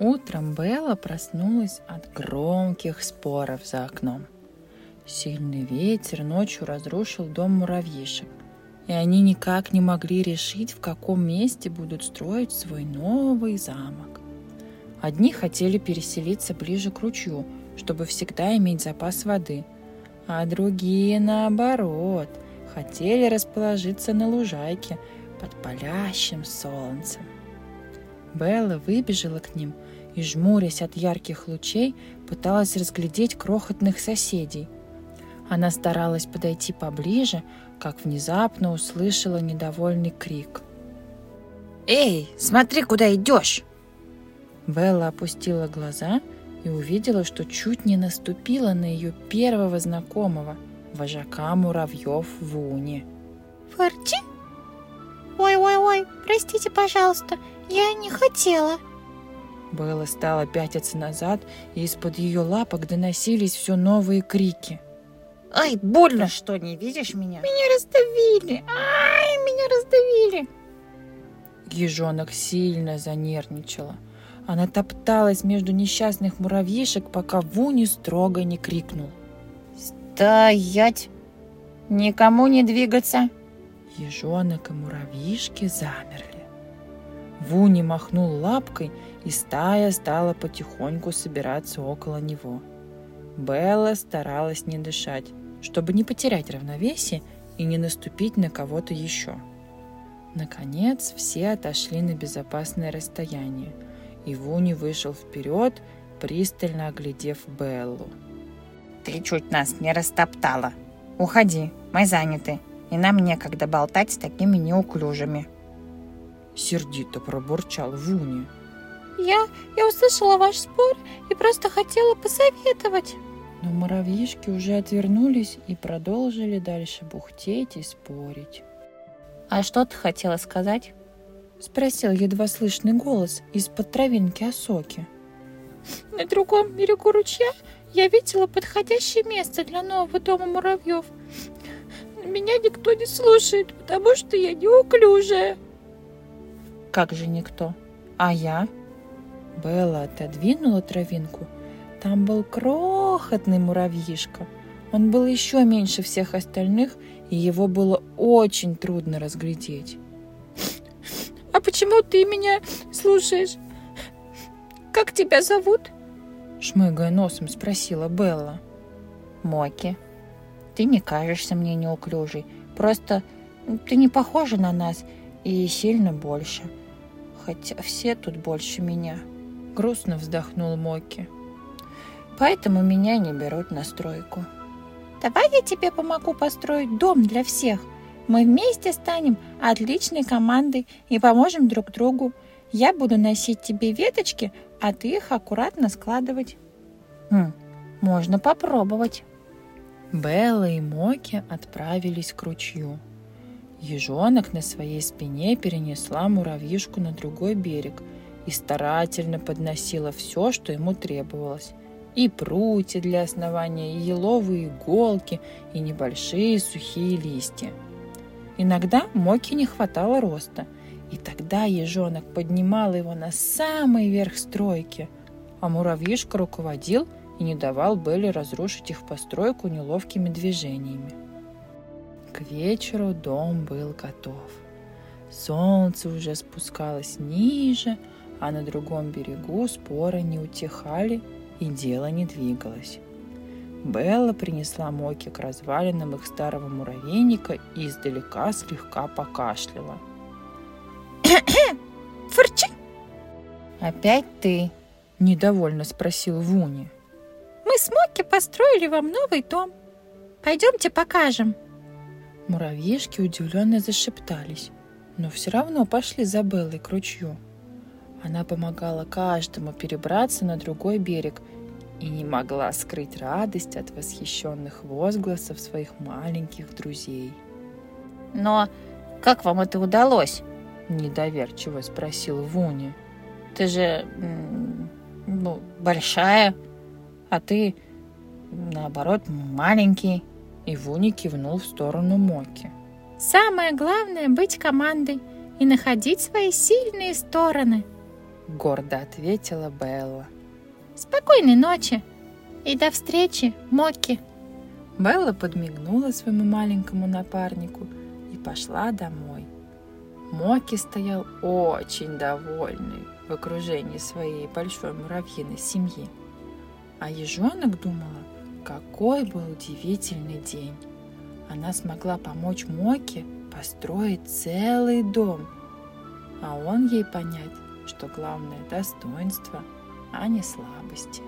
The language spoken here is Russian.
Утром Белла проснулась от громких споров за окном. Сильный ветер ночью разрушил дом муравьишек, и они никак не могли решить, в каком месте будут строить свой новый замок. Одни хотели переселиться ближе к ручью, чтобы всегда иметь запас воды, а другие, наоборот, хотели расположиться на лужайке под палящим солнцем. Белла выбежала к ним и, жмурясь от ярких лучей, пыталась разглядеть крохотных соседей. Она старалась подойти поближе, как внезапно услышала недовольный крик. «Эй, смотри, куда идешь!» Белла опустила глаза и увидела, что чуть не наступила на ее первого знакомого, вожака муравьев Вуни. «Форти? Ой-ой-ой, простите, пожалуйста, я не хотела!» Белла стала пятиться назад, и из-под ее лапок доносились все новые крики. «Ай, больно, что не видишь меня?» «Меня раздавили! Ай, меня раздавили!» Ежонок сильно занервничала. Она топталась между несчастных муравьишек, пока Вуни строго не крикнул. «Стоять! Никому не двигаться!» Ежонок и муравьишки замерли. Вуни махнул лапкой, и стая стала потихоньку собираться около него. Белла старалась не дышать, чтобы не потерять равновесие и не наступить на кого-то еще. Наконец, все отошли на безопасное расстояние, и Вуни вышел вперед, пристально оглядев Беллу. «Ты чуть нас не растоптала. Уходи, мы заняты, и нам некогда болтать с такими неуклюжими». Сердито пробурчал Вуни. Я, я услышала ваш спор и просто хотела посоветовать. Но муравьишки уже отвернулись и продолжили дальше бухтеть и спорить. «А что ты хотела сказать?» Спросил едва слышный голос из-под травинки осоки. На другом берегу ручья я видела подходящее место для нового дома муравьев. Меня никто не слушает, потому что я неуклюжая. Как же никто? А я? Белла отодвинула травинку. Там был крохотный муравьишка. Он был еще меньше всех остальных, и его было очень трудно разглядеть. «А почему ты меня слушаешь? Как тебя зовут?» Шмыгая носом, спросила Белла. «Моки, ты не кажешься мне неуклюжей. Просто ты не похожа на нас и сильно больше. Хотя все тут больше меня». Грустно вздохнул Моки. Поэтому меня не берут на стройку. Давай я тебе помогу построить дом для всех. Мы вместе станем отличной командой и поможем друг другу. Я буду носить тебе веточки, а ты их аккуратно складывать. Хм, можно попробовать. Белла и Моки отправились к ручью. Ежонок на своей спине перенесла муравьишку на другой берег – и старательно подносила все, что ему требовалось. И прутья для основания, и еловые иголки, и небольшие сухие листья. Иногда Моки не хватало роста, и тогда ежонок поднимал его на самый верх стройки, а муравьишка руководил и не давал Белли разрушить их постройку неловкими движениями. К вечеру дом был готов. Солнце уже спускалось ниже, а на другом берегу споры не утихали и дело не двигалось. Белла принесла Моки к развалинам их старого муравейника и издалека слегка покашляла. Фырчи! Опять ты? Недовольно спросил Вуни. Мы с Моки построили вам новый дом. Пойдемте покажем. Муравьишки удивленно зашептались, но все равно пошли за Беллой к ручью. Она помогала каждому перебраться на другой берег и не могла скрыть радость от восхищенных возгласов своих маленьких друзей. «Но как вам это удалось?» – недоверчиво спросил Вуни. «Ты же ну, большая, а ты, наоборот, маленький». И Вуни кивнул в сторону Моки. «Самое главное – быть командой и находить свои сильные стороны», гордо ответила Белла. Спокойной ночи и до встречи, Моки. Белла подмигнула своему маленькому напарнику и пошла домой. Моки стоял очень довольный в окружении своей большой муравьиной семьи. А ежонок думала, какой был удивительный день. Она смогла помочь Моке построить целый дом, а он ей понять, что главное достоинство, а не слабости.